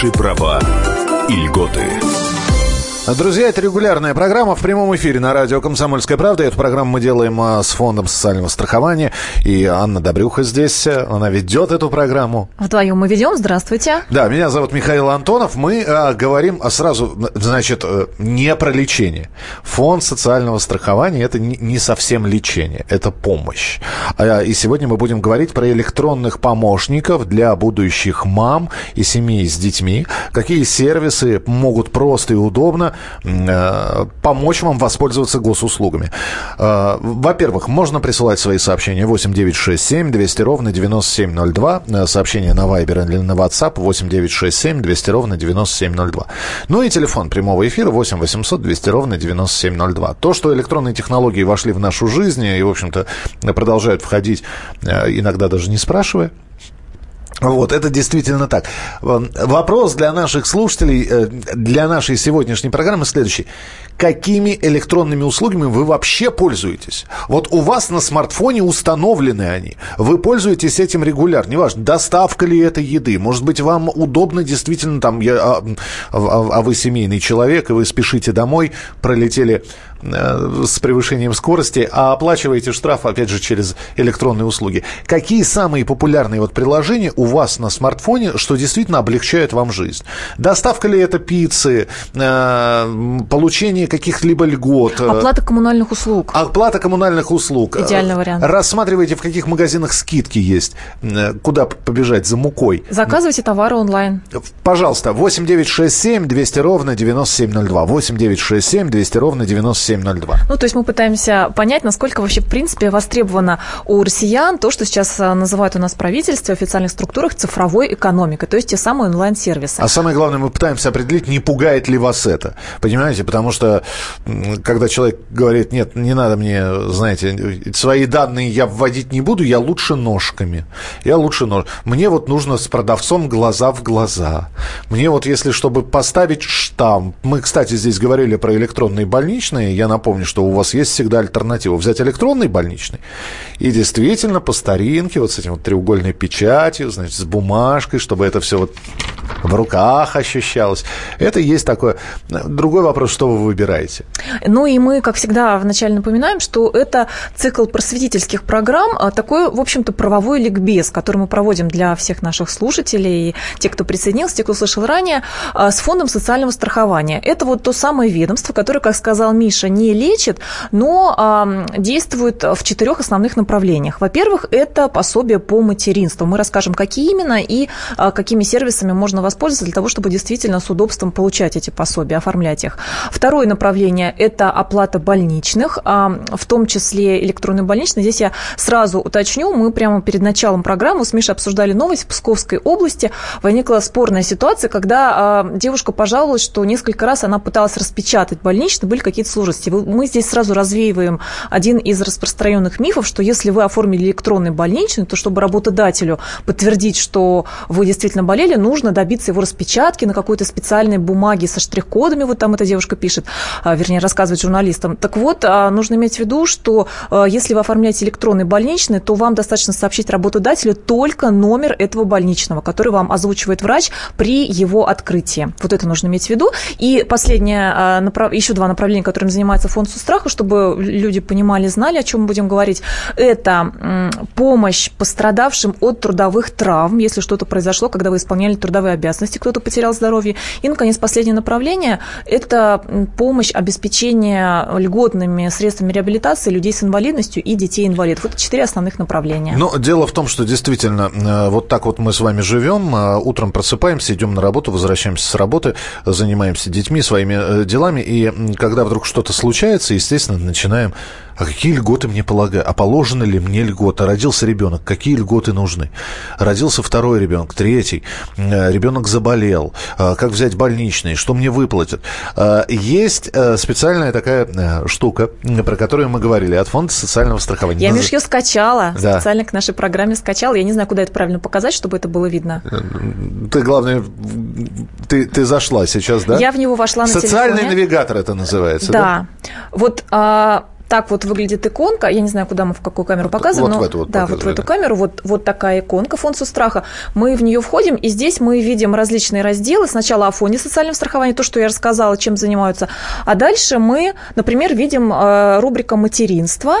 Ваши права и льготы. Друзья, это регулярная программа в прямом эфире на радио «Комсомольская правда». Эту программу мы делаем а, с Фондом социального страхования. И Анна Добрюха здесь, она ведет эту программу. Вдвоем мы ведем. Здравствуйте. Да, меня зовут Михаил Антонов. Мы а, говорим а, сразу, значит, э, не про лечение. Фонд социального страхования – это не, совсем лечение, это помощь. А, и сегодня мы будем говорить про электронных помощников для будущих мам и семей с детьми. Какие сервисы могут просто и удобно Э, помочь вам воспользоваться госуслугами. Э, во-первых, можно присылать свои сообщения 8967 200 ровно 9702. Э, сообщение на Viber или на WhatsApp 8967 200 ровно 9702. Ну и телефон прямого эфира 8 800 200 ровно 9702. То, что электронные технологии вошли в нашу жизнь и, в общем-то, продолжают входить, иногда даже не спрашивая, вот, это действительно так. Вопрос для наших слушателей, э, для нашей сегодняшней программы следующий. Какими электронными услугами вы вообще пользуетесь? Вот у вас на смартфоне установлены они. Вы пользуетесь этим регулярно. Неважно, доставка ли это еды. Может быть, вам удобно действительно там, я, а, а, а вы семейный человек, и вы спешите домой, пролетели с превышением скорости, а оплачиваете штраф, опять же, через электронные услуги. Какие самые популярные вот приложения у вас на смартфоне, что действительно облегчают вам жизнь? Доставка ли это пиццы, э, получение каких-либо льгот? Э, Оплата коммунальных услуг. Оплата коммунальных услуг. Идеальный вариант. Рассматриваете, в каких магазинах скидки есть, куда побежать за мукой. Заказывайте товары онлайн. Пожалуйста, 8967 200 ровно 9702. 8967 200 ровно 9702. 9702. Ну, то есть мы пытаемся понять, насколько вообще, в принципе, востребовано у россиян то, что сейчас а, называют у нас правительство в официальных структурах цифровой экономикой, то есть те самые онлайн-сервисы. А самое главное, мы пытаемся определить, не пугает ли вас это. Понимаете? Потому что, когда человек говорит, нет, не надо мне, знаете, свои данные я вводить не буду, я лучше ножками. Я лучше нож. Мне вот нужно с продавцом глаза в глаза. Мне вот, если чтобы поставить штамп, мы, кстати, здесь говорили про электронные больничные, я напомню, что у вас есть всегда альтернатива. Взять электронный больничный и действительно по старинке, вот с этим вот треугольной печатью, значит, с бумажкой, чтобы это все вот в руках ощущалось. Это есть такое. Другой вопрос, что вы выбираете? Ну и мы, как всегда, вначале напоминаем, что это цикл просветительских программ, а такой, в общем-то, правовой ликбез, который мы проводим для всех наших слушателей, те, кто присоединился, те, кто слышал ранее, а, с фондом социального страхования. Это вот то самое ведомство, которое, как сказал Миша, не лечит, но а, действует в четырех основных направлениях. Во-первых, это пособие по материнству. Мы расскажем, какие именно и а, какими сервисами можно воспользоваться для того, чтобы действительно с удобством получать эти пособия, оформлять их. Второе направление – это оплата больничных, а, в том числе электронный больничный. Здесь я сразу уточню, мы прямо перед началом программы с Мишей обсуждали новость в Псковской области. Возникла спорная ситуация, когда а, девушка пожаловалась, что несколько раз она пыталась распечатать больничный, были какие-то сложности сложности. Мы здесь сразу развеиваем один из распространенных мифов, что если вы оформили электронный больничный, то чтобы работодателю подтвердить, что вы действительно болели, нужно добиться его распечатки на какой-то специальной бумаге со штрих-кодами, вот там эта девушка пишет, а, вернее, рассказывает журналистам. Так вот, а, нужно иметь в виду, что а, если вы оформляете электронный больничный, то вам достаточно сообщить работодателю только номер этого больничного, который вам озвучивает врач при его открытии. Вот это нужно иметь в виду. И последнее, еще два направления, которыми занимается фонд Сустраха, чтобы люди понимали, знали, о чем мы будем говорить. Это помощь пострадавшим от трудовых травм, если что-то произошло, когда вы исполняли трудовые обязанности, кто-то потерял здоровье. И, наконец, последнее направление – это помощь обеспечения льготными средствами реабилитации людей с инвалидностью и детей-инвалидов. Вот четыре основных направления. Но дело в том, что действительно э, вот так вот мы с вами живем, э, утром просыпаемся, идем на работу, возвращаемся с работы, занимаемся детьми, своими э, делами, и когда вдруг что-то что-то случается, естественно, начинаем а какие льготы мне полагают, а положены ли мне льготы, родился ребенок, какие льготы нужны, родился второй ребенок, третий, э, ребенок заболел, э, как взять больничный, что мне выплатят. Э, есть специальная такая штука, про которую мы говорили, от фонда социального страхования. Я, Миш, ее скачала, да. специально к нашей программе скачала, я не знаю, куда это правильно показать, чтобы это было видно. Ты, главное, ты, ты зашла сейчас, да? Я в него вошла на Социальный телефоне. навигатор это называется, да? Да. Вот а, так вот выглядит иконка. Я не знаю, куда мы, в какую камеру показываем. Вот но, в эту вот Да, вот в эту камеру. Вот, вот такая иконка фонд страха. Мы в нее входим, и здесь мы видим различные разделы. Сначала о фоне социального страхования, то, что я рассказала, чем занимаются. А дальше мы, например, видим э, рубрика «Материнство»,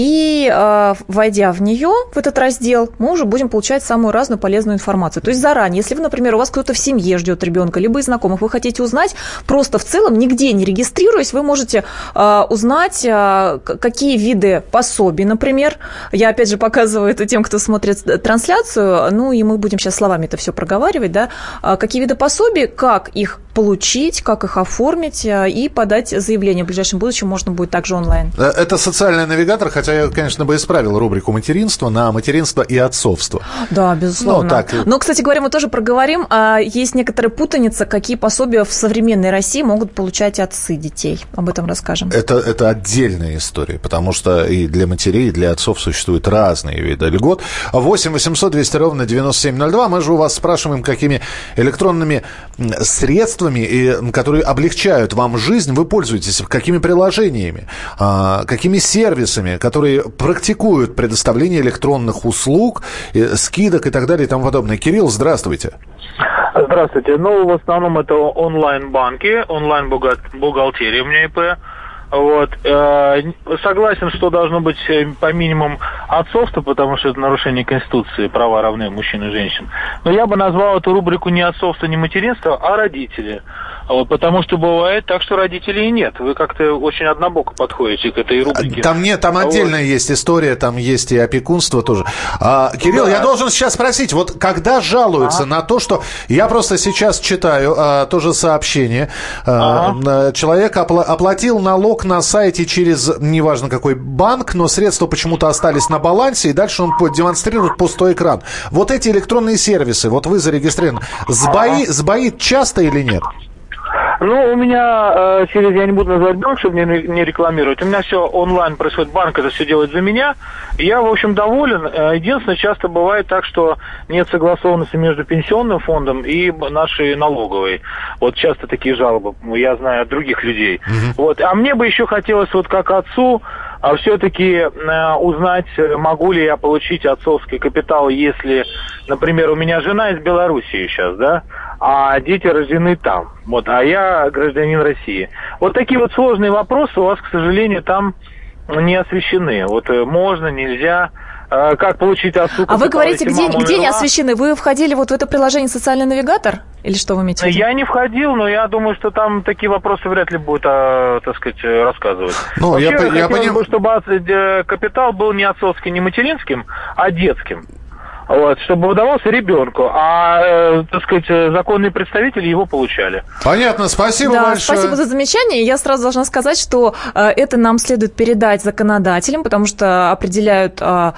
и э, войдя в нее, в этот раздел, мы уже будем получать самую разную полезную информацию. То есть заранее, если вы, например, у вас кто-то в семье ждет ребенка, либо из знакомых, вы хотите узнать, просто в целом, нигде не регистрируясь, вы можете э, узнать, э, какие виды пособий, например. Я, опять же, показываю это тем, кто смотрит трансляцию, ну и мы будем сейчас словами это все проговаривать, да, какие виды пособий, как их получить, как их оформить и подать заявление. В ближайшем будущем можно будет также онлайн. Это социальный навигатор, хотя я, конечно, бы исправил рубрику материнства на материнство и отцовство. Да, безусловно. Ну, так. Но, кстати говоря, мы тоже проговорим, а есть некоторая путаница, какие пособия в современной России могут получать отцы детей. Об этом расскажем. Это, это отдельная история, потому что и для матерей, и для отцов существуют разные виды льгот. 8 800 200 ровно 9702. Мы же у вас спрашиваем, какими электронными средствами, которые облегчают вам жизнь, вы пользуетесь, какими приложениями, а, какими сервисами, которые практикуют предоставление электронных услуг, скидок и так далее и тому подобное. Кирилл, здравствуйте. Здравствуйте. Ну, в основном это онлайн-банки, онлайн-бухгалтерия у меня ИП. Вот. Э, согласен, что должно быть э, по минимуму отцовство, потому что это нарушение Конституции, права равны мужчин и женщин. Но я бы назвал эту рубрику не отцовство, не материнство, а родители. Потому что бывает так, что родителей нет. Вы как-то очень однобоко подходите к этой рубрике. Там нет, там отдельно вот. есть история, там есть и опекунство тоже. А, Кирилл, да. я должен сейчас спросить, вот когда жалуются а? на то, что я просто сейчас читаю а, тоже сообщение, а, а. человек опла- оплатил налог на сайте через неважно какой банк, но средства почему-то остались на балансе, и дальше он демонстрирует пустой экран. Вот эти электронные сервисы, вот вы зарегистрированы, сбои, сбоит часто или нет? Ну, у меня э, через, я не буду называть банк, чтобы не, не рекламировать, у меня все онлайн происходит, банк это все делает за меня. Я, в общем, доволен. Э, единственное, часто бывает так, что нет согласованности между пенсионным фондом и нашей налоговой. Вот часто такие жалобы, я знаю от других людей. Угу. Вот. А мне бы еще хотелось, вот как отцу, а все-таки э, узнать, могу ли я получить отцовский капитал, если, например, у меня жена из Белоруссии сейчас, да, а дети рождены там. Вот, а я гражданин России. Вот такие вот сложные вопросы у вас, к сожалению, там не освещены. Вот э, можно, нельзя э, как получить отсылку. А вы говорите, где, где не освещены? Вы входили вот в это приложение «Социальный навигатор»? Или что вы имеете в виду? Я не входил, но я думаю, что там такие вопросы вряд ли будут, а, так сказать, рассказывать. Ну, Вообще, я, я понимаю, чтобы э, капитал был не отцовским, не материнским, а детским вот, чтобы выдавался ребенку, а, э, так сказать, законные представители его получали. Понятно, спасибо да, большое. Спасибо за замечание. Я сразу должна сказать, что э, это нам следует передать законодателям, потому что определяют э,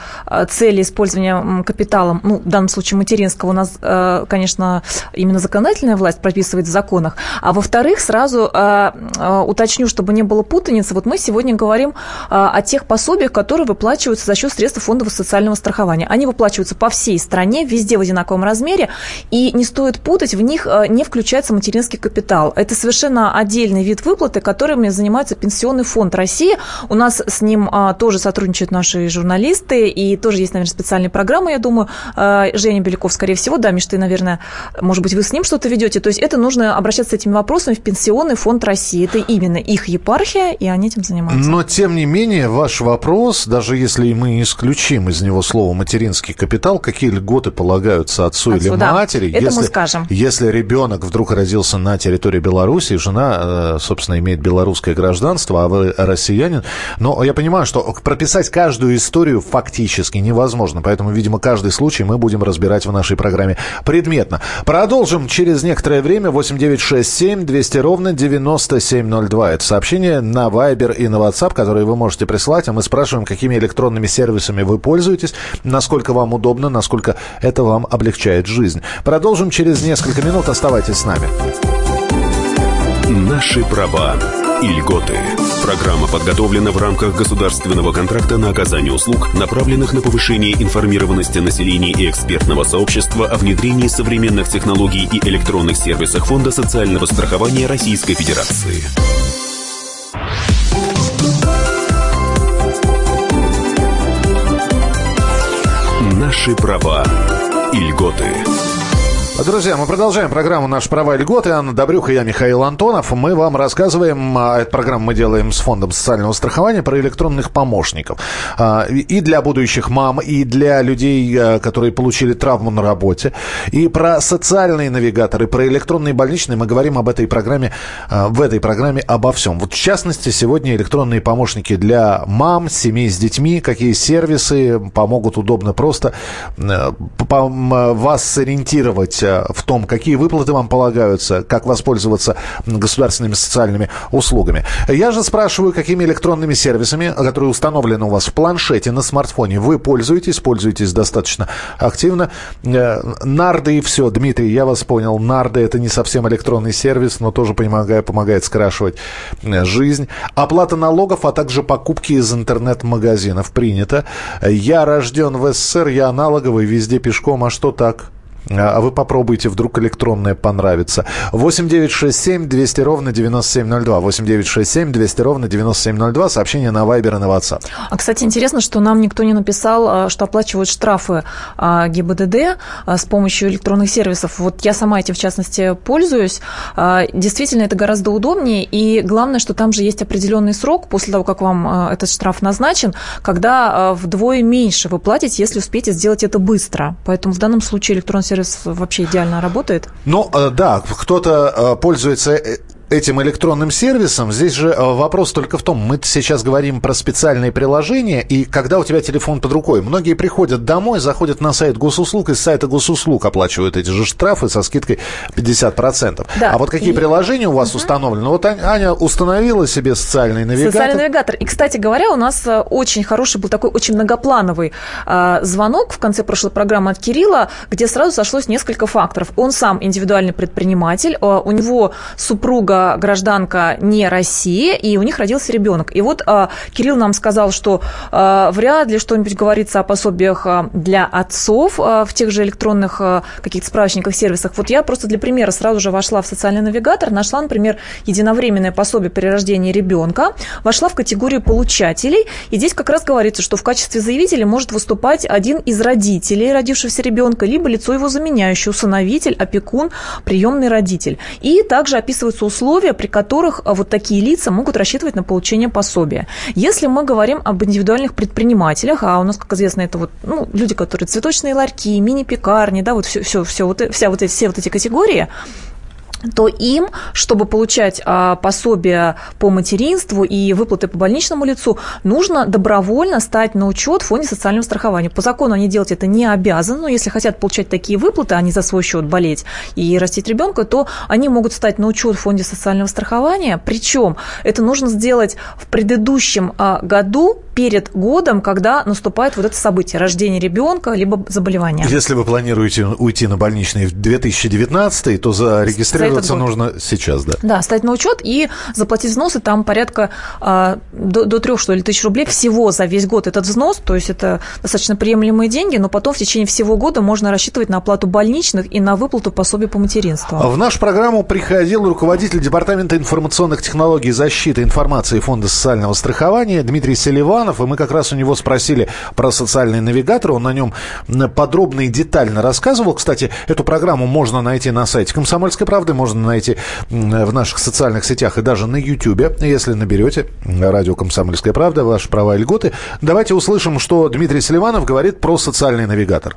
цели использования капитала, ну, в данном случае материнского, у нас, конечно, именно законодательная власть прописывает в законах. А во-вторых, сразу уточню, чтобы не было путаницы, вот мы сегодня говорим о тех пособиях, которые выплачиваются за счет средств фондового социального страхования. Они выплачиваются по всем всей стране, везде в одинаковом размере, и не стоит путать, в них э, не включается материнский капитал. Это совершенно отдельный вид выплаты, которыми занимается Пенсионный фонд России. У нас с ним а, тоже сотрудничают наши журналисты, и тоже есть, наверное, специальные программы, я думаю. А, Женя Беляков, скорее всего, да, Миш, ты, наверное, может быть, вы с ним что-то ведете. То есть это нужно обращаться с этими вопросами в Пенсионный фонд России. Это именно их епархия, и они этим занимаются. Но, тем не менее, ваш вопрос, даже если мы исключим из него слово «материнский капитал», какие льготы полагаются отцу, отцу или да. матери. Это если, мы скажем. Если ребенок вдруг родился на территории Беларуси, жена, э, собственно, имеет белорусское гражданство, а вы россиянин. Но я понимаю, что прописать каждую историю фактически невозможно. Поэтому, видимо, каждый случай мы будем разбирать в нашей программе предметно. Продолжим через некоторое время. 8967 200 ровно 9702. Это сообщение на Viber и на WhatsApp, которые вы можете прислать. А мы спрашиваем, какими электронными сервисами вы пользуетесь, насколько вам удобно, насколько это вам облегчает жизнь. Продолжим через несколько минут. Оставайтесь с нами. Наши права и льготы. Программа подготовлена в рамках государственного контракта на оказание услуг, направленных на повышение информированности населения и экспертного сообщества о внедрении современных технологий и электронных сервисах Фонда социального страхования Российской Федерации. Ваши права и льготы. Друзья, мы продолжаем программу «Наши права и льготы». Анна Добрюха и я, Михаил Антонов. Мы вам рассказываем, а, эту программу мы делаем с Фондом социального страхования, про электронных помощников. А, и для будущих мам, и для людей, а, которые получили травму на работе. И про социальные навигаторы, про электронные больничные мы говорим об этой программе, в этой программе обо всем. Вот в частности, сегодня электронные помощники для мам, семей с детьми, какие сервисы помогут удобно просто вас сориентировать в том, какие выплаты вам полагаются, как воспользоваться государственными социальными услугами. Я же спрашиваю, какими электронными сервисами, которые установлены у вас в планшете, на смартфоне, вы пользуетесь, пользуетесь достаточно активно. Э, нарды и все. Дмитрий, я вас понял. Нарды – это не совсем электронный сервис, но тоже помогает, помогает скрашивать э, жизнь. Оплата налогов, а также покупки из интернет-магазинов принято. Я рожден в СССР, я аналоговый, везде пешком, а что так? А вы попробуйте, вдруг электронное понравится. 8 9 6 7 200 ровно 9702. 8 9 6 7 200 ровно 9702. Сообщение на Вайбер и на WhatsApp. А, кстати, интересно, что нам никто не написал, а, что оплачивают штрафы а, ГИБДД с помощью электронных сервисов. Вот я сама этим, в частности, пользуюсь. Действительно, это гораздо удобнее. И главное, что там же есть определенный срок после того, как вам этот штраф назначен, когда вдвое меньше вы платите, если успеете сделать это быстро. Поэтому в данном случае электронный сервис вообще идеально работает? Ну, э, да, кто-то э, пользуется э, этим электронным сервисом. Здесь же э, вопрос только в том, мы сейчас говорим про специальные приложения, и когда у тебя телефон под рукой, многие приходят домой, заходят на сайт госуслуг, и с сайта госуслуг оплачивают эти же штрафы со скидкой 50%. Да. А вот какие и... приложения у вас угу. установлены? Вот Аня установила себе социальный навигатор. Социальный навигатор. И, кстати говоря, у нас э, очень хороший был такой очень многоплановый э, звонок в конце прошлой программы от Кирилла, где сразу сошлось несколько факторов. Он сам индивидуальный предприниматель, э, у него супруга гражданка не России, и у них родился ребенок. И вот а, Кирилл нам сказал, что а, вряд ли что-нибудь говорится о пособиях а, для отцов а, в тех же электронных а, каких-то справочниках, сервисах. Вот я просто для примера сразу же вошла в социальный навигатор, нашла, например, единовременное пособие при рождении ребенка, вошла в категорию получателей, и здесь как раз говорится, что в качестве заявителя может выступать один из родителей родившегося ребенка, либо лицо его заменяющее, усыновитель, опекун, приемный родитель. И также описываются условия условия, при которых а, вот такие лица могут рассчитывать на получение пособия. Если мы говорим об индивидуальных предпринимателях, а у нас, как известно, это вот ну, люди, которые цветочные ларьки, мини-пекарни, да, вот все, все, все вот, вся вот эти, все вот эти категории, то им, чтобы получать а, пособие по материнству и выплаты по больничному лицу, нужно добровольно стать на учет в фонде социального страхования. По закону они делать это не обязаны, но если хотят получать такие выплаты, а не за свой счет болеть и растить ребенка, то они могут стать на учет в фонде социального страхования. Причем это нужно сделать в предыдущем а, году перед годом, когда наступает вот это событие, рождение ребенка, либо заболевание. Если вы планируете уйти на больничный в 2019, то зарегистрироваться нужно сейчас, да? Да, стать на учет и заплатить взносы, там порядка а, до, до 3, что ли, тысяч рублей всего за весь год этот взнос, то есть это достаточно приемлемые деньги, но потом в течение всего года можно рассчитывать на оплату больничных и на выплату пособий по материнству. В нашу программу приходил руководитель Департамента информационных технологий и защиты информации Фонда социального страхования Дмитрий Селиван Романов, и мы как раз у него спросили про социальный навигатор. Он на нем подробно и детально рассказывал. Кстати, эту программу можно найти на сайте «Комсомольской правды», можно найти в наших социальных сетях и даже на YouTube, если наберете радио «Комсомольская правда», ваши права и льготы. Давайте услышим, что Дмитрий Селиванов говорит про социальный навигатор.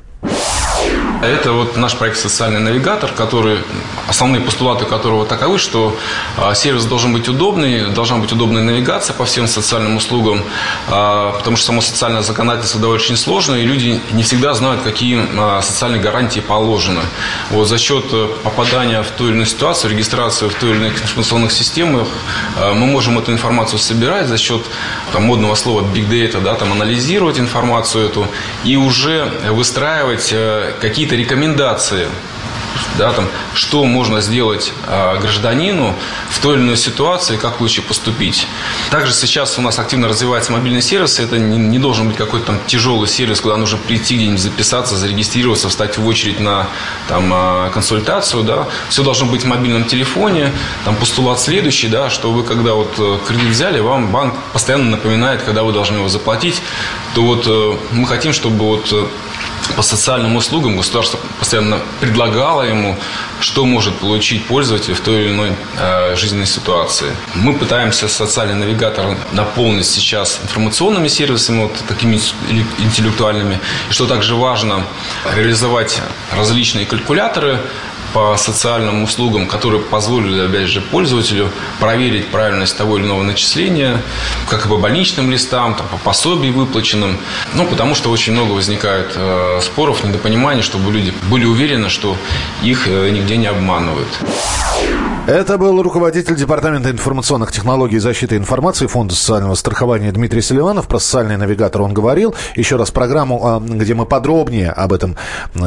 Это вот наш проект «Социальный навигатор», который, основные постулаты которого таковы, что а, сервис должен быть удобный, должна быть удобная навигация по всем социальным услугам, а, потому что само социальное законодательство довольно очень сложное, и люди не всегда знают, какие а, социальные гарантии положены. Вот за счет э, попадания в ту или иную ситуацию, регистрации в той или иных информационных системах, мы можем эту информацию собирать за счет там, модного слова big data, да, там, анализировать информацию эту и уже выстраивать э, рекомендации да, там, что можно сделать э, гражданину в той или иной ситуации, как лучше поступить. Также сейчас у нас активно развивается мобильный сервис. Это не, не должен быть какой-то там тяжелый сервис, куда нужно прийти где-нибудь записаться, зарегистрироваться, встать в очередь на там, э, консультацию. Да. Все должно быть в мобильном телефоне. Там постулат следующий, да, что вы когда вот э, кредит взяли, вам банк постоянно напоминает, когда вы должны его заплатить. То вот э, мы хотим, чтобы вот э, по социальным услугам государство постоянно предлагало ему, что может получить пользователь в той или иной э, жизненной ситуации. Мы пытаемся социальный навигатор наполнить сейчас информационными сервисами, вот такими интеллектуальными. И что также важно, реализовать различные калькуляторы, по социальным услугам, которые позволили, опять же, пользователю проверить правильность того или иного начисления, как и по больничным листам, там, по пособий выплаченным. Ну, потому что очень много возникает э, споров, недопониманий, чтобы люди были уверены, что их э, нигде не обманывают. Это был руководитель Департамента информационных технологий и защиты информации Фонда социального страхования Дмитрий Селиванов. Про социальный навигатор он говорил. Еще раз программу, а, где мы подробнее об этом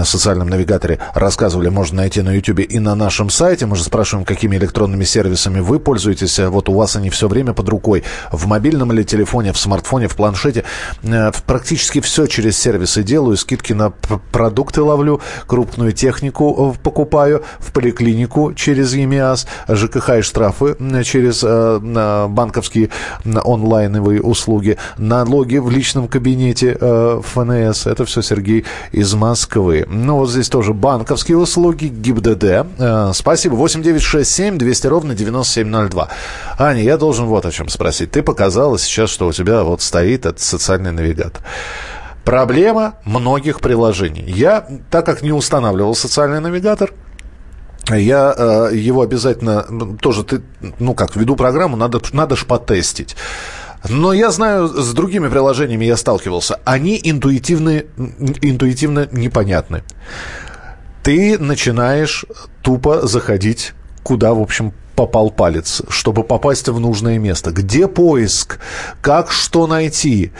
социальном навигаторе рассказывали, можно найти на YouTube и на нашем сайте. Мы же спрашиваем, какими электронными сервисами вы пользуетесь. Вот у вас они все время под рукой. В мобильном или телефоне, в смартфоне, в планшете. Э, практически все через сервисы делаю. Скидки на продукты ловлю, крупную технику э, покупаю, в поликлинику через ЕМИАС ЖКХ и штрафы через э, банковские онлайновые услуги, налоги в личном кабинете э, ФНС. Это все Сергей из Москвы. Ну, вот здесь тоже банковские услуги, ГИБДД. Э, спасибо. 8967 200 ровно 9702. Аня, я должен вот о чем спросить. Ты показала сейчас, что у тебя вот стоит этот социальный навигатор. Проблема многих приложений. Я, так как не устанавливал социальный навигатор, я э, его обязательно ну, тоже ты, ну как веду программу, надо надо ж потестить. Но я знаю, с другими приложениями я сталкивался. Они интуитивны, интуитивно непонятны. Ты начинаешь тупо заходить куда, в общем, попал палец, чтобы попасть в нужное место? Где поиск? Как что найти?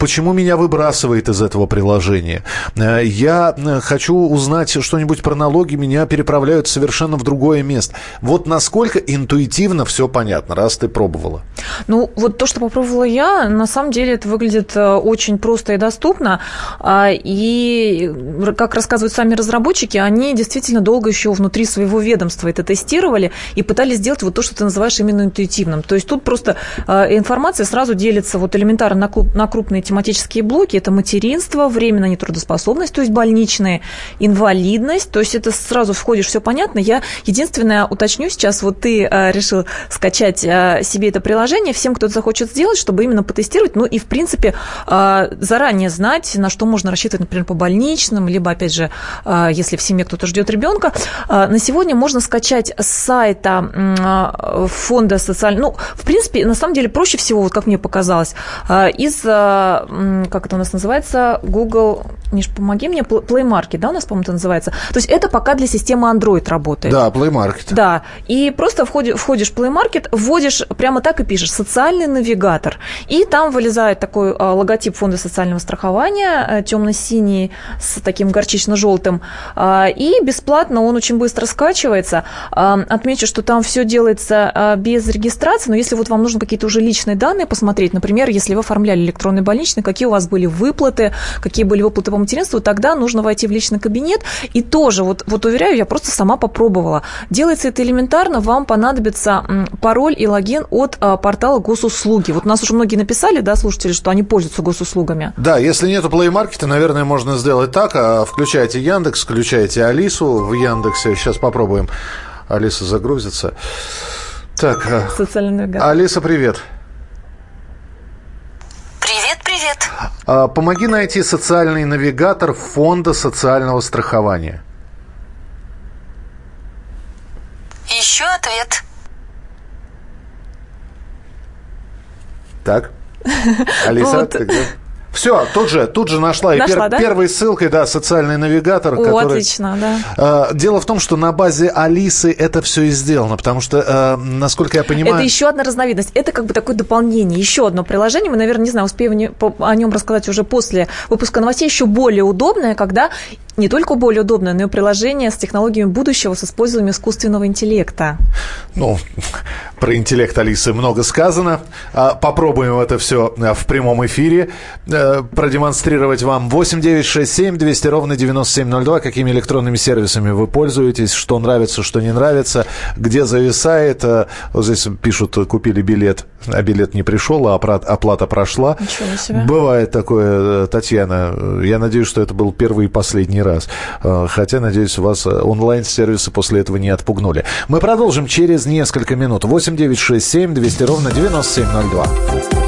Почему меня выбрасывает из этого приложения? Э, я э, хочу узнать что-нибудь про налоги, меня переправляют совершенно в другое место. Вот насколько интуитивно все понятно, раз ты пробовала? Ну, вот то, что попробовала я, на самом деле это выглядит э, очень просто и доступно. А, и, как рассказывают сами разработчики, они действительно долго еще внутри своего ведомства это тестировали и пытались сделать вот то, что ты называешь именно интуитивным. То есть тут просто э, информация сразу делится вот элементарно на, крупные тематические блоки. Это материнство, временная нетрудоспособность, то есть больничные, инвалидность. То есть это сразу входишь, все понятно. Я единственное уточню сейчас, вот ты э, решил скачать э, себе это приложение, всем, кто захочет сделать, чтобы именно потестировать, ну и в принципе заранее знать, на что можно рассчитывать, например, по больничным, либо, опять же, если в семье кто-то ждет ребенка. На сегодня можно скачать с сайта а, фонда социального... Ну, в принципе, на самом деле проще всего, вот как мне показалось, а, из, а, как это у нас называется, Google... Миш, помоги мне, Play Market, да, у нас, по-моему, это называется? То есть это пока для системы Android работает. Да, Play Market. Да, и просто входишь, входишь в Play Market, вводишь, прямо так и пишешь, социальный навигатор, и там вылезает такой логотип фонда социального страхования, э, темно-синий, с таким горчично-желтым, и бесплатно он очень быстро скачивается. Отмечу, что там все делается а, без регистрации, но если вот вам нужно какие-то уже личные данные посмотреть, например, если вы оформляли электронный больничный, какие у вас были выплаты, какие были выплаты по материнству, тогда нужно войти в личный кабинет и тоже, вот, вот уверяю, я просто сама попробовала. Делается это элементарно, вам понадобится пароль и логин от а, портала госуслуги. Вот у нас уже многие написали, да, слушатели, что они пользуются госуслугами. Да, если нету Play Market, наверное, можно сделать так. А, включайте Яндекс, включайте Алису в Яндексе. Сейчас попробуем. Алиса загрузится. Так, э, Социальный навигатор. Алиса, привет. Привет, привет. А, помоги найти социальный навигатор Фонда социального страхования. Ищу ответ. Так. Алиса, вот. ты где? Все, тут же, тут же нашла. нашла и пер, да? первой ссылкой, да, социальный навигатор. О, который, отлично, да. Э, дело в том, что на базе Алисы это все и сделано, потому что, э, насколько я понимаю... Это еще одна разновидность. Это как бы такое дополнение, еще одно приложение. Мы, наверное, не знаю, успеем о нем рассказать уже после выпуска новостей. Еще более удобное, когда не только более удобное, но и приложение с технологиями будущего с использованием искусственного интеллекта. Ну, про интеллект Алисы много сказано. А, попробуем это все э, в прямом эфире э, продемонстрировать вам. 8 9 6 7 200 ровно 9702. Какими электронными сервисами вы пользуетесь, что нравится, что не нравится, где зависает. Э, вот здесь пишут, купили билет, а билет не пришел, а оплата прошла. Бывает такое, Татьяна. Я надеюсь, что это был первый и последний раз. Хотя, надеюсь, вас онлайн-сервисы после этого не отпугнули. Мы продолжим через несколько минут. 8 8 9 6 7 200 ровно 9702.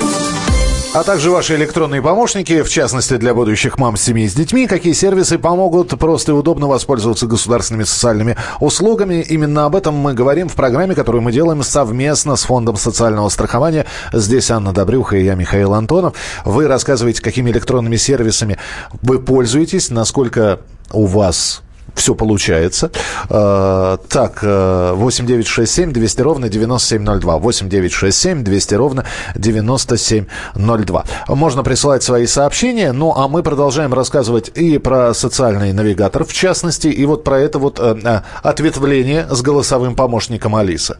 а также ваши электронные помощники, в частности для будущих мам с семьей с детьми, какие сервисы помогут просто и удобно воспользоваться государственными социальными услугами. Именно об этом мы говорим в программе, которую мы делаем совместно с Фондом социального страхования. Здесь Анна Добрюха и я, Михаил Антонов. Вы рассказываете, какими электронными сервисами вы пользуетесь, насколько у вас все получается. Э, так, 8967 200 ровно 9702. 8967 200 ровно 9702. Можно присылать свои сообщения. Ну, а мы продолжаем рассказывать и про социальный навигатор, в частности, и вот про это вот э, э, ответвление с голосовым помощником Алиса.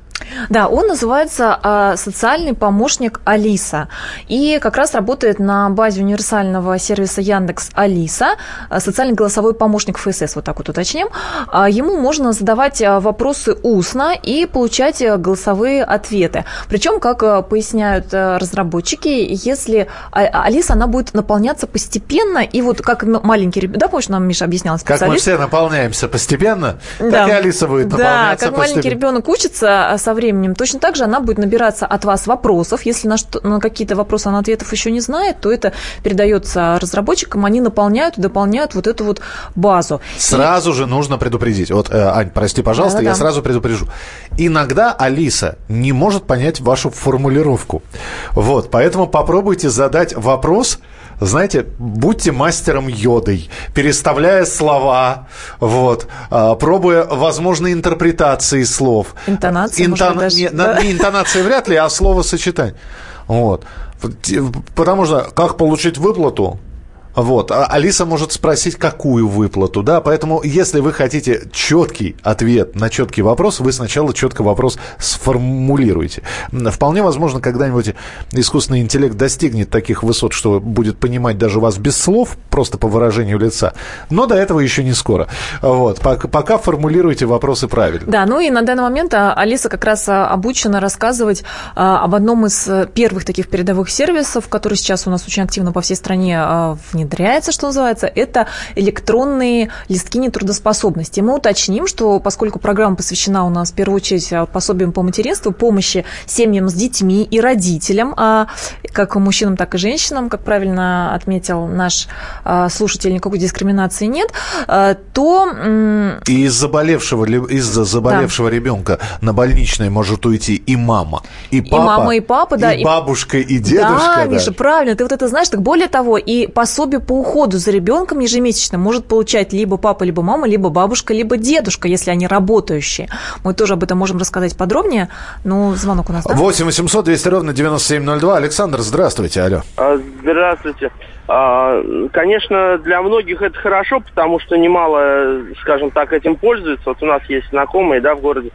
Да, он называется социальный помощник Алиса. И как раз работает на базе универсального сервиса Яндекс Алиса. Социальный голосовой помощник ФСС, вот так вот уточним, а, ему можно задавать а, вопросы устно и получать а, голосовые ответы. Причем, как поясняют разработчики, если Алиса, она будет наполняться постепенно, и вот как маленький ребенок, да, помнишь, нам Миша объяснял Как мы все наполняемся постепенно, да. так и Алиса будет наполняться Да, как маленький ребенок учится со временем, точно так же она будет набираться от вас вопросов. Если на, что, на какие-то вопросы она ответов еще не знает, то это передается разработчикам, они наполняют и дополняют вот эту вот базу. Сразу сразу же нужно предупредить. Вот, э, Ань, прости, пожалуйста, Да-да-да. я сразу предупрежу. Иногда Алиса не может понять вашу формулировку. Вот, поэтому попробуйте задать вопрос, знаете, будьте мастером йодой, переставляя слова, вот, а, пробуя возможные интерпретации слов. Интонации, Интон... даже, не, да? не интонации вряд ли, а словосочетание. Вот. Потому что как получить выплату, вот. А Алиса может спросить, какую выплату, да, поэтому если вы хотите четкий ответ на четкий вопрос, вы сначала четко вопрос сформулируете. Вполне возможно, когда-нибудь искусственный интеллект достигнет таких высот, что будет понимать даже вас без слов, просто по выражению лица, но до этого еще не скоро. Вот. Пока, формулируйте вопросы правильно. Да, ну и на данный момент а, Алиса как раз а, обучена рассказывать об одном из э, первых таких передовых сервисов, который сейчас у нас очень активно по всей стране внедряется внедряется, что называется, это электронные листки нетрудоспособности. Мы уточним, что поскольку программа посвящена у нас в первую очередь а, пособиям по материнству, помощи семьям с детьми и родителям, а как мужчинам, так и женщинам, как правильно отметил наш а, слушатель, никакой дискриминации нет, а, то... И из заболевшего, из-за заболевшего да. ребенка на больничное может уйти и мама, и папа, и мама, и папа, да, и, и бабушка, и дедушка. Да, да, Миша, правильно, ты вот это знаешь, так более того, и пособие пособие по уходу за ребенком ежемесячно может получать либо папа, либо мама, либо бабушка, либо дедушка, если они работающие. Мы тоже об этом можем рассказать подробнее, но звонок у нас, да? 8 800 200 ровно 9702. Александр, здравствуйте, алло. А, здравствуйте. А, конечно, для многих это хорошо, потому что немало, скажем так, этим пользуются. Вот у нас есть знакомые, да, в городе,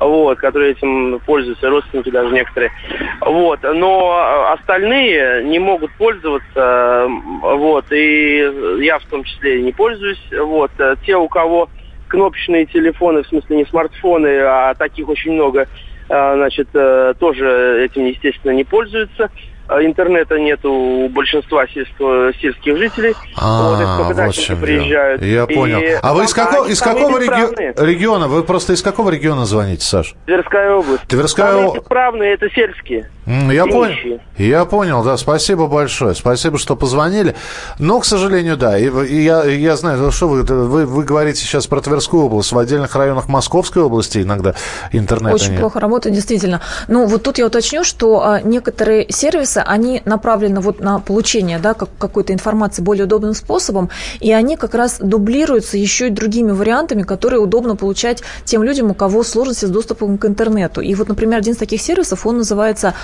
вот, которые этим пользуются, родственники даже некоторые. Вот, но остальные не могут пользоваться, вот, и я в том числе не пользуюсь. Вот, те, у кого кнопочные телефоны, в смысле не смартфоны, а таких очень много, а, значит, э, тоже этим, естественно, не пользуются. А интернета нет у большинства сельского, сельских жителей. А, вот, вот в приезжают. Я и понял. А вы из какого, из какого реги... региона? Вы просто из какого региона звоните, Саш? Тверская область. Тверская область. Правные это сельские. Я понял. Я понял, да. Спасибо большое. Спасибо, что позвонили. Но, к сожалению, да. И, и я, я знаю, что вы, вы, вы говорите сейчас про Тверскую область. В отдельных районах Московской области иногда интернет Очень нет. плохо работает, действительно. Ну, вот тут я уточню, что а, некоторые сервисы, они направлены вот на получение, да, как, какой-то информации более удобным способом, и они как раз дублируются еще и другими вариантами, которые удобно получать тем людям, у кого сложности с доступом к интернету. И вот, например, один из таких сервисов, он называется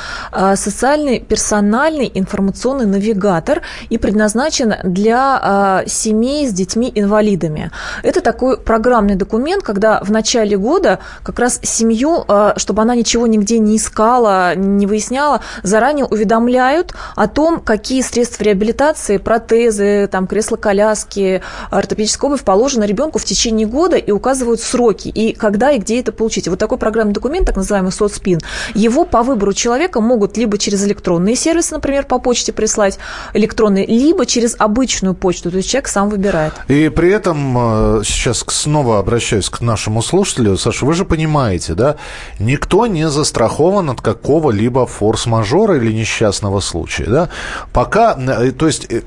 социальный персональный информационный навигатор и предназначен для а, семей с детьми-инвалидами. Это такой программный документ, когда в начале года как раз семью, а, чтобы она ничего нигде не искала, не выясняла, заранее уведомляют о том, какие средства реабилитации, протезы, там, кресла-коляски, ортопедическая обувь положены ребенку в течение года и указывают сроки, и когда и где это получить. Вот такой программный документ, так называемый соцспин, его по выбору человека могут либо через электронные сервисы, например, по почте прислать электронные, либо через обычную почту, то есть человек сам выбирает. И при этом э, сейчас снова обращаюсь к нашему слушателю. Саша, вы же понимаете, да, никто не застрахован от какого-либо форс-мажора или несчастного случая, да. Пока, э, то есть, э,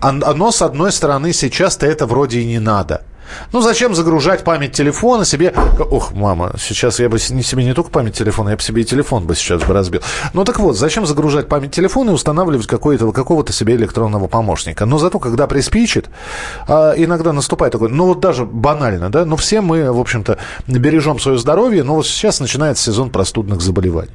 оно, с одной стороны, сейчас-то это вроде и не надо – ну, зачем загружать память телефона себе? Ох, мама, сейчас я бы не себе не только память телефона, я бы себе и телефон бы сейчас бы разбил. Ну, так вот, зачем загружать память телефона и устанавливать какого-то, какого-то себе электронного помощника? Но зато, когда приспичит, а, иногда наступает такой, ну, вот даже банально, да, ну, все мы, в общем-то, бережем свое здоровье, но вот сейчас начинается сезон простудных заболеваний.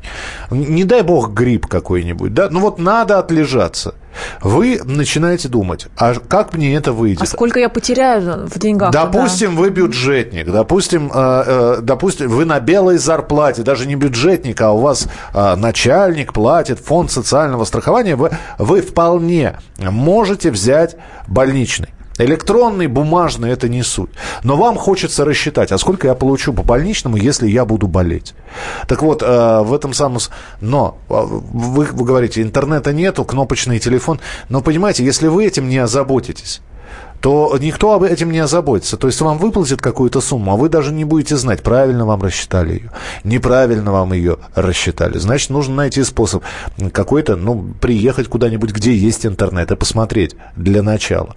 Не дай бог грипп какой-нибудь, да, ну, вот надо отлежаться – вы начинаете думать, а как мне это выйдет? А сколько я потеряю в деньгах? Допустим, да? вы бюджетник, допустим, э, э, допустим, вы на белой зарплате, даже не бюджетник, а у вас э, начальник платит фонд социального страхования, вы, вы вполне можете взять больничный. Электронный, бумажный – это не суть. Но вам хочется рассчитать, а сколько я получу по больничному, если я буду болеть. Так вот, э, в этом самом... Но э, вы, вы говорите, интернета нету, кнопочный телефон. Но понимаете, если вы этим не озаботитесь, то никто об этом не озаботится. То есть вам выплатят какую-то сумму, а вы даже не будете знать, правильно вам рассчитали ее, неправильно вам ее рассчитали. Значит, нужно найти способ какой-то, ну, приехать куда-нибудь, где есть интернет, и посмотреть для начала.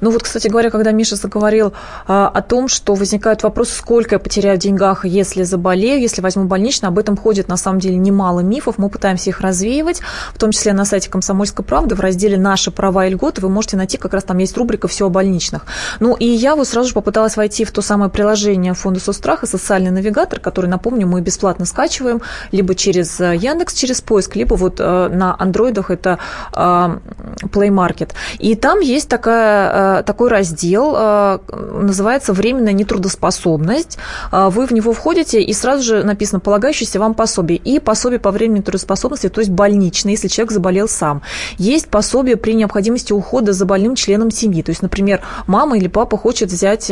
Ну вот, кстати говоря, когда Миша заговорил а, о том, что возникают вопросы, сколько я потеряю в деньгах, если заболею, если возьму больничный, об этом ходит на самом деле немало мифов, мы пытаемся их развеивать, в том числе на сайте «Комсомольской правды» в разделе «Наши права и льготы» вы можете найти, как раз там есть рубрика «Все о больничных». Ну и я вот сразу же попыталась войти в то самое приложение фонда соцстраха «Социальный навигатор», который, напомню, мы бесплатно скачиваем, либо через э, Яндекс, через поиск, либо вот э, на андроидах это э, Play Market. И там есть такая Э, такой раздел, э, называется «Временная нетрудоспособность». Э, вы в него входите, и сразу же написано «полагающееся вам пособие». И пособие по временной нетрудоспособности, то есть больничное, если человек заболел сам. Есть пособие при необходимости ухода за больным членом семьи. То есть, например, мама или папа хочет взять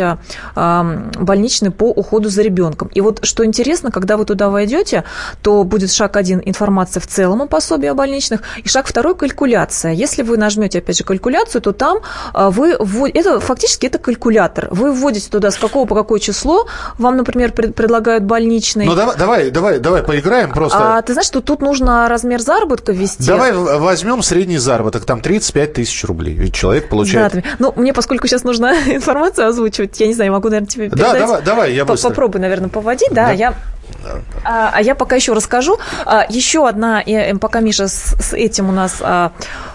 больничный по уходу за ребенком. И вот что интересно, когда вы туда войдете, то будет шаг один – информация в целом о пособии о больничных, и шаг второй – калькуляция. Если вы нажмете, опять же, калькуляцию, то там вы вводите, это фактически это калькулятор. Вы вводите туда с какого по какое число, вам, например, пред, предлагают больничный. Ну давай, давай, давай, давай поиграем просто. А ты знаешь, что тут нужно размер заработка ввести? Давай возьмем средний заработок, там 35 тысяч рублей. Ведь человек получает... Да, ну, мне, поскольку сейчас нужна информация озвучивать, я не знаю, могу, наверное, тебе передать. Да, давай, давай, я быстро. Попробуй, наверное, поводить, да, да. я а, а я пока еще расскажу. А, еще одна, пока Миша с, с этим у нас а,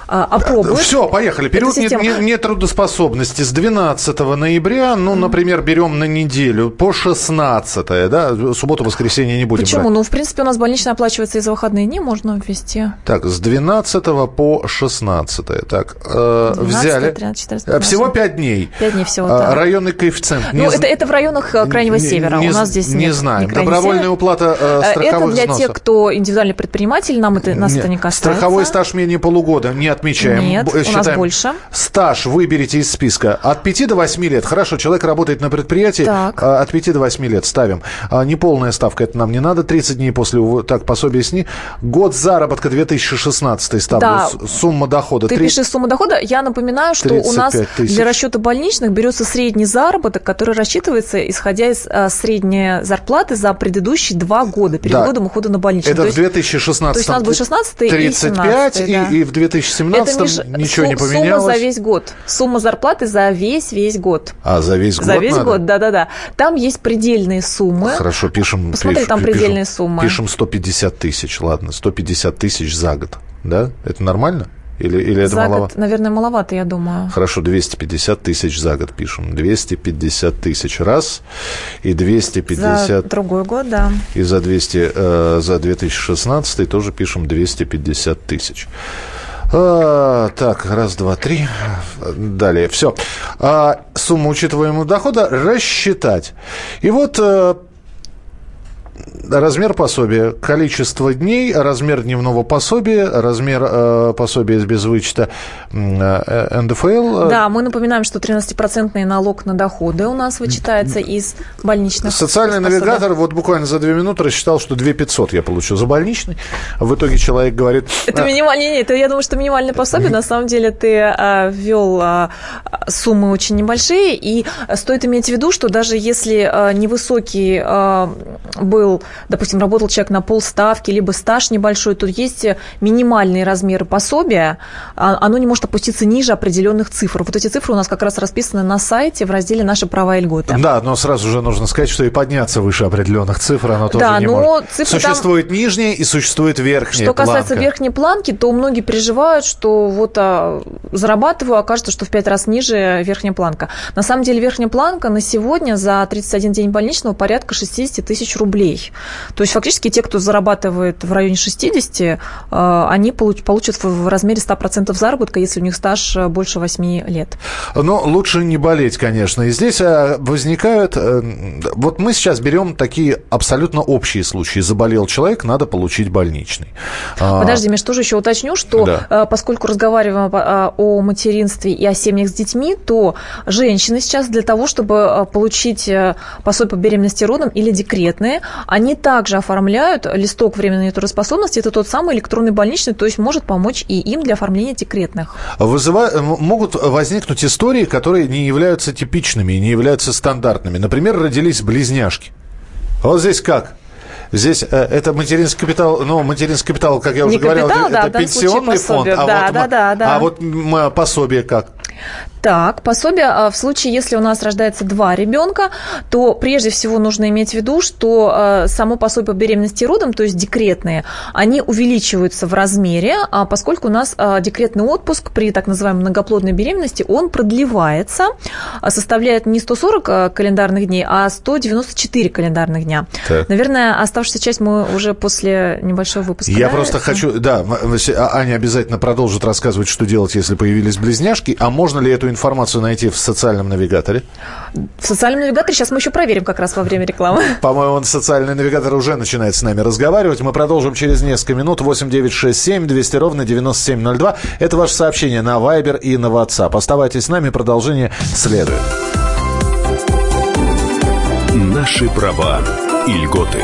а, опробует. Все, поехали. Период нетрудоспособности с 12 ноября, ну, например, берем на неделю по 16, да, субботу, воскресенье не будем Почему? Брать. Ну, в принципе, у нас больничная оплачивается и за выходные дни, можно ввести. Так, с 12 по 16. Так, 12, э, взяли. 13, 14, 15. Всего 5 дней. 5 дней всего, да. Районный коэффициент. Ну, не, это, это в районах э, Крайнего не, Севера. Не, у нас здесь не знаем. Добровольная уплата э, страховых Это для тех, кто индивидуальный предприниматель, нам это, нас это не касается. Страховой стаж менее полугода. Нет, отмечаем. Нет, Б- у нас считаем. больше. Стаж выберите из списка. От 5 до 8 лет. Хорошо, человек работает на предприятии. Так. а, От 5 до 8 лет ставим. А, Неполная ставка, это нам не надо. 30 дней после так, пособие СНИ. Год заработка 2016 ставлю. Да. Сумма дохода. Ты Три- пишешь сумму дохода. Я напоминаю, что у нас 35 тысяч. для расчета больничных берется средний заработок, который рассчитывается, исходя из а, средней зарплаты за предыдущие два года, перед Да. годом ухода на больничный. Это То в есть 2016 то есть у нас будет 16 и 35, 17, и, да. и в 2017 это, Миш, ничего не сум- поменялось. Сумма за весь год. Сумма зарплаты за весь весь год. А, за весь год За весь надо? год, да-да-да. Там есть предельные суммы. Хорошо, пишем. Посмотри, пишем, там пишем- предельные суммы. Пишем 150 тысяч, ладно, 150 тысяч за год, да? Это нормально? Или, или это за маловато? год, наверное, маловато, я думаю. Хорошо, 250 тысяч за год пишем. 250 тысяч раз и 250... За другой год, да. И за, 200, э, за 2016 тоже пишем 250 тысяч. А, так, раз, два, три. Далее, все. А, сумму учитываемого дохода рассчитать. И вот э, размер пособия, количество дней, размер дневного пособия, размер э, пособия без вычета э, НДФЛ. э, Да, мы напоминаем, что 13% налог на доходы у нас вычитается из больничных. Социальный навигатор вот буквально за две минуты рассчитал, что 2 500 я получу за больничный. В итоге человек говорит... Это «А, минимальное, не, не, это, я думаю, что минимальное пособие. На самом деле ты а, ввел а, суммы очень небольшие, и стоит иметь в виду, что даже если а, невысокий а, был, допустим, работал человек на полставки, либо стаж небольшой, то есть минимальные размеры пособия, а, оно не может опуститься ниже определенных цифр. Вот эти цифры у нас как раз расписаны на сайте в разделе «Наши права и льготы». Да, но сразу же нужно сказать, что и подняться выше определенных цифр оно тоже Да, не но может. цифры там- Существует нижняя и существует верхняя Что касается планка. верхней планки, то многие переживают, что вот а, зарабатываю, окажется, что в пять раз ниже верхняя планка. На самом деле верхняя планка на сегодня за 31 день больничного порядка 60 тысяч рублей. То есть фактически те, кто зарабатывает в районе 60, а, они получ- получат в- размере 100% заработка, если у них стаж а, больше 8 лет. Но лучше не болеть, конечно. И здесь э, возникают... э, Вот мы сейчас берем такие абсолютно общие случаи. Заболел человек, надо получить больничный. А, Подожди, Миш, тоже еще уточню, что Да. э, поскольку разговариваем о, материнстве и о семьях с детьми, то женщины сейчас для того, чтобы э, получить э, пособие по беременности и родам или декретные, они также оформляют листок временной трудоспособности, это тот самый электронный больничный, то есть может помочь и им для оформления декретных. вызыва- м- могут возникнуть истории, которые не являются типичными не являются стандартными. Например, родились близняшки. Вот здесь как? Здесь э, это материнский капитал, ну, материнский капитал, как я уже Не говорил, капитал, это да, пенсионный фонд, пособие. а, Да, вот, да, да, да. а вот пособие как? Так, пособие а, в случае, если у нас рождается два ребенка, то прежде всего нужно иметь в виду, что а, само пособие по беременности и родам, то есть декретные, они увеличиваются в размере, а поскольку у нас декретный отпуск при так называемой многоплодной беременности, он продлевается, составляет не 140 а, календарных дней, а 194 календарных дня. Так. Наверное, оставшуюся часть мы уже после небольшого выпуска. Я да, просто хочу, да, Аня обязательно продолжит рассказывать, что делать, если появились близняшки. А можно ли эту информацию найти в социальном навигаторе? В социальном навигаторе сейчас мы еще проверим как раз во время рекламы. По-моему, он социальный навигатор уже начинает с нами разговаривать. Мы продолжим через несколько минут. 8 9 6 7 200 ровно 9702. Это ваше сообщение на Viber и на WhatsApp. Оставайтесь с нами, продолжение следует. Наши права и льготы.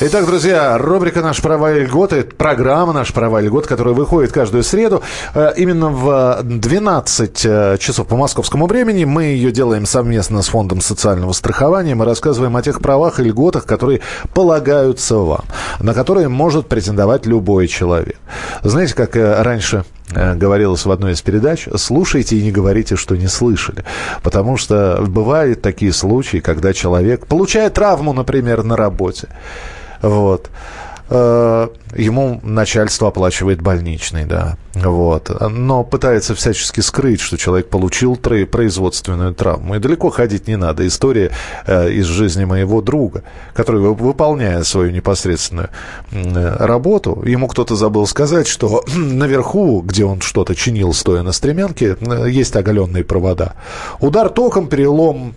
Итак, друзья, рубрика «Наши права и льготы», программа «Наши права и льготы», которая выходит каждую среду. Э, Именно в 12 э, часов по московскому времени мы ее делаем совместно с Фондом социального страхования. Мы рассказываем о тех правах и льготах, которые полагаются вам, на которые может претендовать любой человек. Знаете, как э, раньше говорилось в одной из передач, слушайте и не говорите, что не слышали. Потому что бывают такие случаи, когда человек получает травму, например, на работе. Вот. Э, ему начальство оплачивает больничный, да. Вот. Но пытается всячески скрыть, что человек получил производственную травму. И далеко ходить не надо. История э, из жизни моего друга, который, выполняя свою непосредственную работу, ему кто-то забыл сказать, что наверху, где он что-то чинил, стоя на стремянке, э, есть оголенные провода. Удар током, перелом,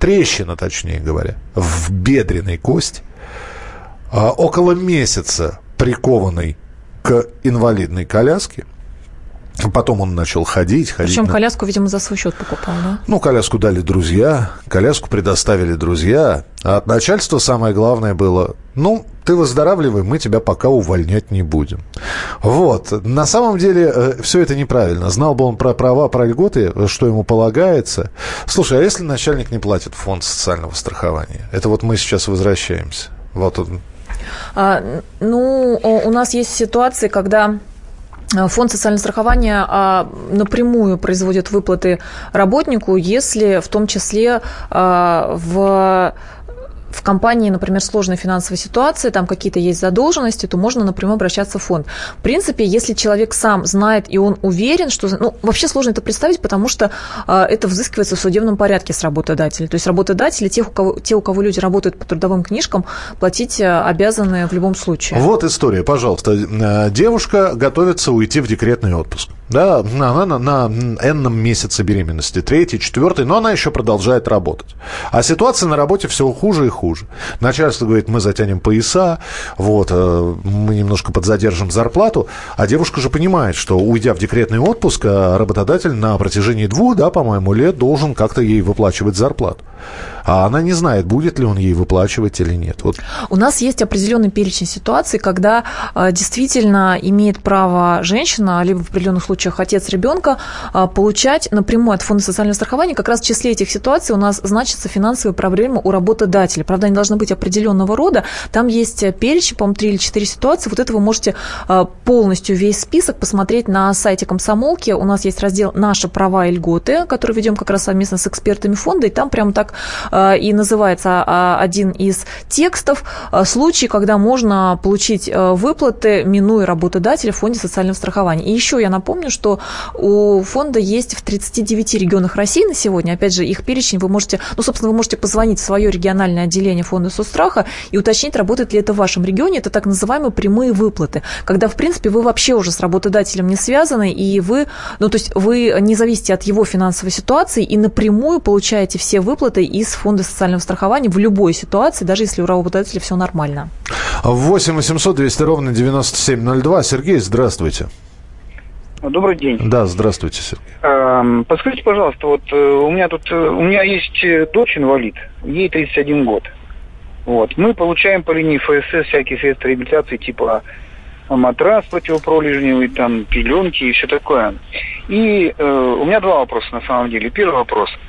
трещина, точнее говоря, в бедренной кости а, около месяца прикованный к инвалидной коляске. Потом он начал ходить, ходить. Причем на... коляску, видимо, за свой счет покупал, да? Ну, коляску дали друзья, коляску предоставили друзья. А от начальства самое главное было, ну, ты выздоравливай, мы тебя пока увольнять не будем. Вот. На самом деле э, все это неправильно. Знал бы он про права, про льготы, что ему полагается. Слушай, а если начальник не платит фонд социального страхования? Это вот мы сейчас возвращаемся. Вот он а, ну, у нас есть ситуации, когда а, Фонд социального страхования а, напрямую производит выплаты работнику, если в том числе в в компании, например, сложная финансовая ситуация, там какие-то есть задолженности, то можно напрямую обращаться в фонд. В принципе, если человек сам знает и он уверен, что... Ну, вообще сложно это представить, потому что э, это взыскивается в судебном порядке с работодателя. То есть работодатели, тех, у кого, те, у кого люди работают по трудовым книжкам, платить э, обязаны в любом случае. Вот история, пожалуйста. Э, девушка готовится уйти в декретный отпуск. Да, она на, на энном месяце беременности, третий, четвертый, но она еще продолжает работать. А ситуация на работе все хуже и хуже. Начальство говорит, мы затянем пояса, вот, э, мы немножко подзадержим зарплату, а девушка же понимает, что уйдя в декретный отпуск, э, работодатель на протяжении двух, да, по-моему, лет должен как-то ей выплачивать зарплату а она не знает, будет ли он ей выплачивать или нет. Вот. У нас есть определенный перечень ситуаций, когда э, действительно имеет право женщина, либо в определенных случаях отец ребенка, э, получать напрямую от фонда социального страхования. Как раз в числе этих ситуаций у нас значится финансовая проблема у работодателя. Правда, они должны быть определенного рода. Там есть перечень, по-моему, три или четыре ситуации. Вот это вы можете э, полностью весь список посмотреть на сайте комсомолки. У нас есть раздел «Наши права и льготы», который ведем как раз совместно с экспертами фонда, и там прямо так Э, и называется а, один из текстов случай, когда можно получить выплаты, минуя работодателя в фонде социального страхования. И еще я напомню, что у фонда есть в 39 регионах России на сегодня, опять же, их перечень вы можете, ну, собственно, вы можете позвонить в свое региональное отделение фонда соцстраха и уточнить, работает ли это в вашем регионе. Это так называемые прямые выплаты, когда, в принципе, вы вообще уже с работодателем не связаны, и вы, ну, то есть вы не зависите от его финансовой ситуации и напрямую получаете все выплаты из фонда социального страхования в любой ситуации, даже если у работодателя все нормально. 8 800 200 ровно 9702. Сергей, здравствуйте. Добрый день. Да, здравствуйте, Сергей. Эм, подскажите, пожалуйста, вот э, у меня тут, э, у меня есть э, дочь инвалид, ей 31 год. Вот. Мы получаем по линии ФСС всякие средства реабилитации, типа матрас противопролежневый, там, пеленки и все такое. И э, у меня два вопроса на самом деле. Первый вопрос –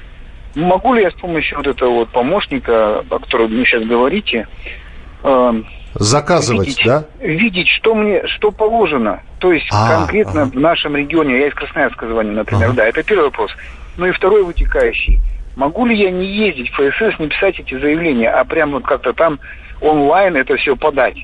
Могу ли я с помощью вот этого вот помощника, о котором вы сейчас говорите, заказывать, видеть, да? Видеть, что мне, что положено. То есть а, конкретно ага. в нашем регионе, я из Красноярска звоню, например, ага. да, это первый вопрос. Ну и второй вытекающий. Могу ли я не ездить в ФСС, не писать эти заявления, а прямо вот как-то там онлайн это все подать?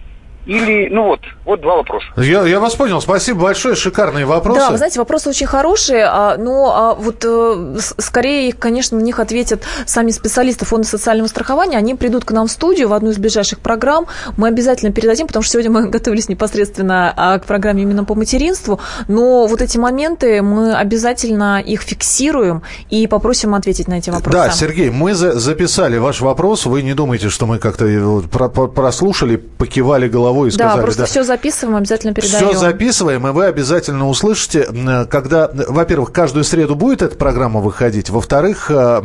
Или, ну вот, вот два вопроса. Я, я вас понял. Спасибо большое. Шикарные вопросы. Да, вы знаете, вопросы очень хорошие, а, но а, вот э, скорее, конечно, на них ответят сами специалисты Фонда социального страхования. Они придут к нам в студию в одну из ближайших программ. Мы обязательно передадим, потому что сегодня мы готовились непосредственно а, к программе именно по материнству. Но вот эти моменты мы обязательно их фиксируем и попросим ответить на эти вопросы. Да, Сергей, мы за записали ваш вопрос. Вы не думайте, что мы как-то прослушали, покивали головой головой и сказали... Да, просто да, все записываем, обязательно передаем. Все записываем, и вы обязательно услышите, когда, во-первых, каждую среду будет эта программа выходить, во-вторых, э,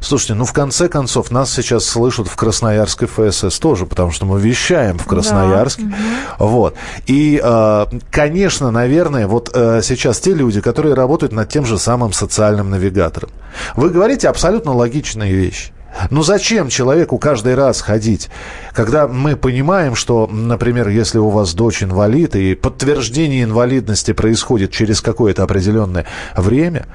слушайте, ну, в конце концов, нас сейчас слышат в Красноярской ФСС тоже, потому что мы вещаем в Красноярске. Да. Вот. И, э, конечно, наверное, вот э, сейчас те люди, которые работают над тем же самым социальным навигатором. Вы говорите абсолютно логичные вещи. Ну зачем человеку каждый раз ходить, когда мы понимаем, что, например, если у вас дочь инвалид, и подтверждение инвалидности происходит через какое-то определенное время,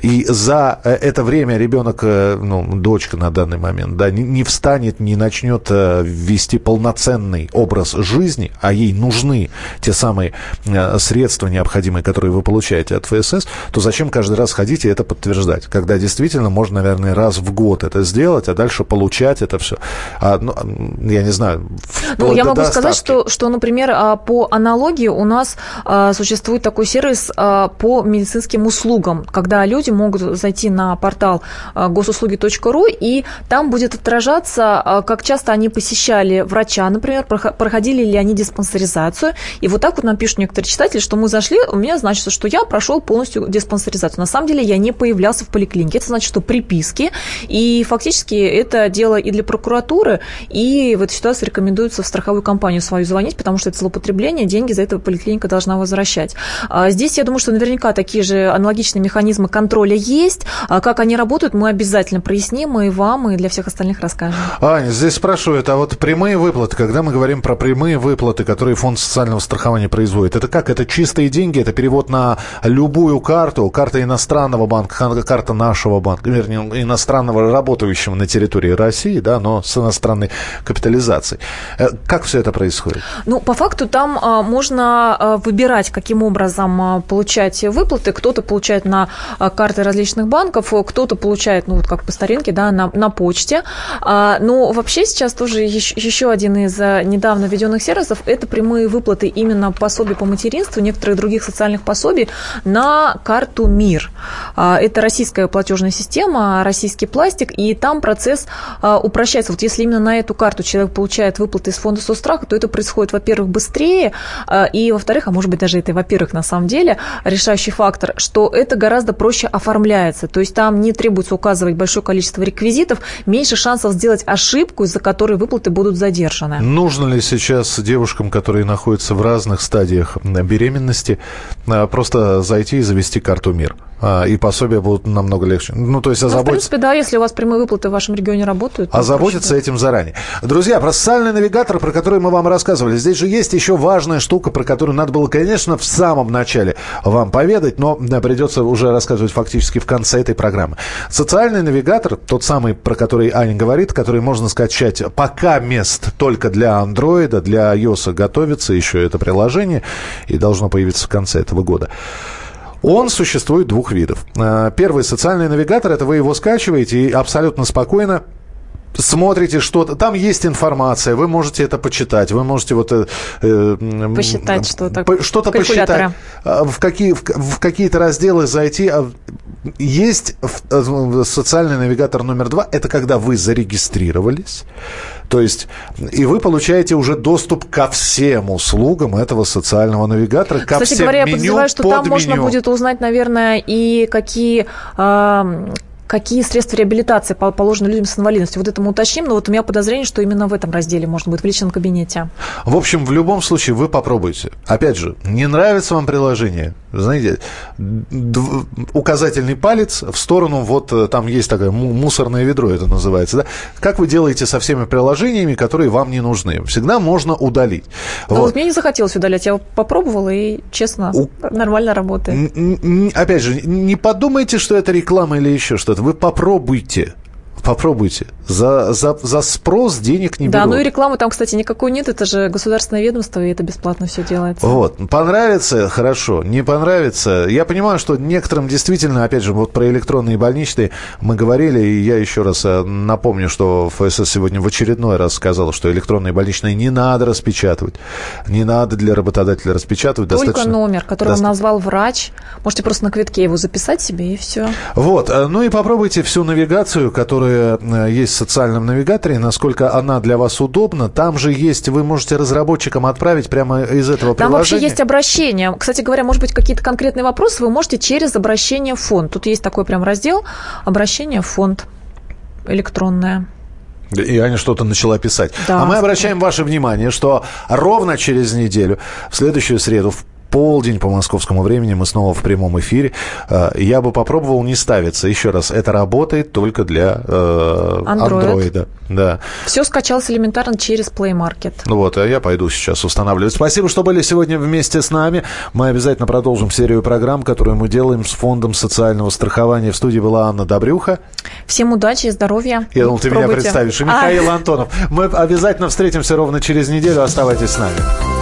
и за э, это время ребенок, э, ну, дочка на данный момент, да, не встанет, не начнет э, вести полноценный образ жизни, а ей нужны те самые средства необходимые, которые вы получаете от ФСС, то зачем каждый раз ходить и это подтверждать, когда действительно можно, наверное, раз в год это сделать, а дальше получать это все. А, ну, я не знаю. Ну, я могу доставки. сказать, что, что, например, а, по аналогии у нас а, существует такой сервис а, по медицинским услугам, когда люди могут зайти на портал госуслуги.ру, и там будет отражаться, как часто они посещали врача, например, проходили ли они диспансеризацию. И вот так вот нам пишут некоторые читатели, что мы зашли, у меня значит, что я прошел полностью диспансеризацию. На самом деле я не появлялся в поликлинике. Это значит, что приписки. И фактически это дело и для прокуратуры, и в этой ситуации рекомендуется в страховую компанию свою звонить, потому что это злоупотребление, деньги за это поликлиника должна возвращать. А здесь, я думаю, что наверняка такие же аналогичные механизмы контроля есть. А как они работают, мы обязательно проясним и вам, и для всех остальных расскажем. Аня, здесь спрашивают, а вот прямые выплаты, когда мы говорим про прямые выплаты, которые фонд социального страхования производит, это как? Это чистые деньги, это перевод на любую карту, карта иностранного банка, карта нашего банка, вернее, иностранного работающего на территории России, да, но с иностранной капитализацией. Э, как все это происходит? Ну, по факту там а, можно а, выбирать, каким образом а, получать выплаты. Кто-то получает на карты различных банков, кто-то получает, ну, вот как по старинке, да, на, на почте. Но вообще сейчас тоже еще, один из недавно введенных сервисов – это прямые выплаты именно пособий по материнству, некоторых других социальных пособий на карту МИР. Это российская платежная система, российский пластик, и там процесс а, упрощается. Вот если именно на эту карту человек получает выплаты из фонда соцстраха, то это происходит, во-первых, быстрее, а, и, во-вторых, а может быть, даже это, во-первых, на самом деле, решающий фактор, что это гораздо проще оформляется. То есть там не требуется указывать большое количество реквизитов, меньше шансов сделать ошибку, из-за которой выплаты будут задержаны. Нужно ли сейчас девушкам, которые находятся в разных стадиях беременности, просто зайти и завести карту МИР? А, и пособия будут намного легче. Ну, то есть озаботиться... Ну, в принципе, да, если у вас прямые выплаты в вашем регионе работают. Озаботиться этим заранее. Друзья, про социальный навигатор, про который мы вам рассказывали, здесь же есть еще важная штука, про которую надо было, конечно, в самом начале вам поведать, но придется уже рассказывать фактически в конце этой программы. Социальный навигатор, тот самый, про который Аня говорит, который можно скачать пока мест только для андроида, для iOS готовится еще это приложение и должно появиться в конце этого года. Он существует двух видов. Э, первый социальный навигатор, это вы его скачиваете и абсолютно спокойно смотрите что-то, там есть информация, вы можете это почитать, вы можете вот... Э, э посчитать что-то. По, что-то посчитать. Э, в, какие, в, в какие-то разделы зайти. А есть социальный навигатор номер два, это когда вы зарегистрировались, то есть, и вы получаете уже доступ ко всем услугам этого социального навигатора, ко Кстати всем говоря, меню, я подозреваю, что там можно будет узнать, наверное, и какие какие средства реабилитации положены людям с инвалидностью. Вот это мы уточним, но вот у меня подозрение, что именно в этом разделе может быть в личном кабинете. В общем, в любом случае вы попробуйте. Опять же, не нравится вам приложение, знаете, указательный палец в сторону, вот э, там есть такое мусорное ведро, это называется, да? Как вы делаете со всеми приложениями, которые вам не нужны? Всегда можно удалить. Ну вот. вот мне не захотелось удалять, я попробовала и, честно, У... нормально работает. Опять же, не подумайте, что это реклама или еще что-то вы попробуйте. Попробуйте. За, за, за спрос денег не да, берут. Да, ну и рекламы там, кстати, никакой нет. Это же государственное ведомство, и это бесплатно все делается. Вот. Понравится – хорошо. Не понравится – я понимаю, что некоторым действительно, опять же, вот про электронные больничные мы говорили, и я еще раз э, напомню, что ФСС сегодня в очередной раз сказал, что электронные больничные не надо распечатывать. Не надо для работодателя распечатывать. Только достаточно... номер, который Доста... назвал врач. Можете просто на квитке его записать себе, и все. Вот. Э, ну и попробуйте всю навигацию, которая которая э, есть в социальном навигаторе, насколько она для вас удобна. Там же есть, вы можете разработчикам отправить прямо из этого Там приложения. вообще есть обращение. Кстати говоря, может быть, какие-то конкретные вопросы вы можете через обращение в фонд. Тут есть такой прям раздел «Обращение в фонд» электронное. И Аня что-то начала писать. Да, а мы обращаем ваше внимание, что ровно через неделю, в следующую среду, в полдень по московскому времени. Мы снова в прямом эфире. Э, я бы попробовал не ставиться. Еще раз, это работает только для э, Android. Да. Все скачалось элементарно через Play Market. Ну вот, а я пойду сейчас устанавливать. Спасибо, что были сегодня вместе с нами. Мы обязательно продолжим серию программ, которую мы делаем с Фондом социального страхования. В студии была Анна Добрюха. Всем удачи и здоровья. Я думал, ты Пробуйте. меня представишь. И Михаил а. Антонов. Мы обязательно встретимся ровно через неделю. Оставайтесь с нами.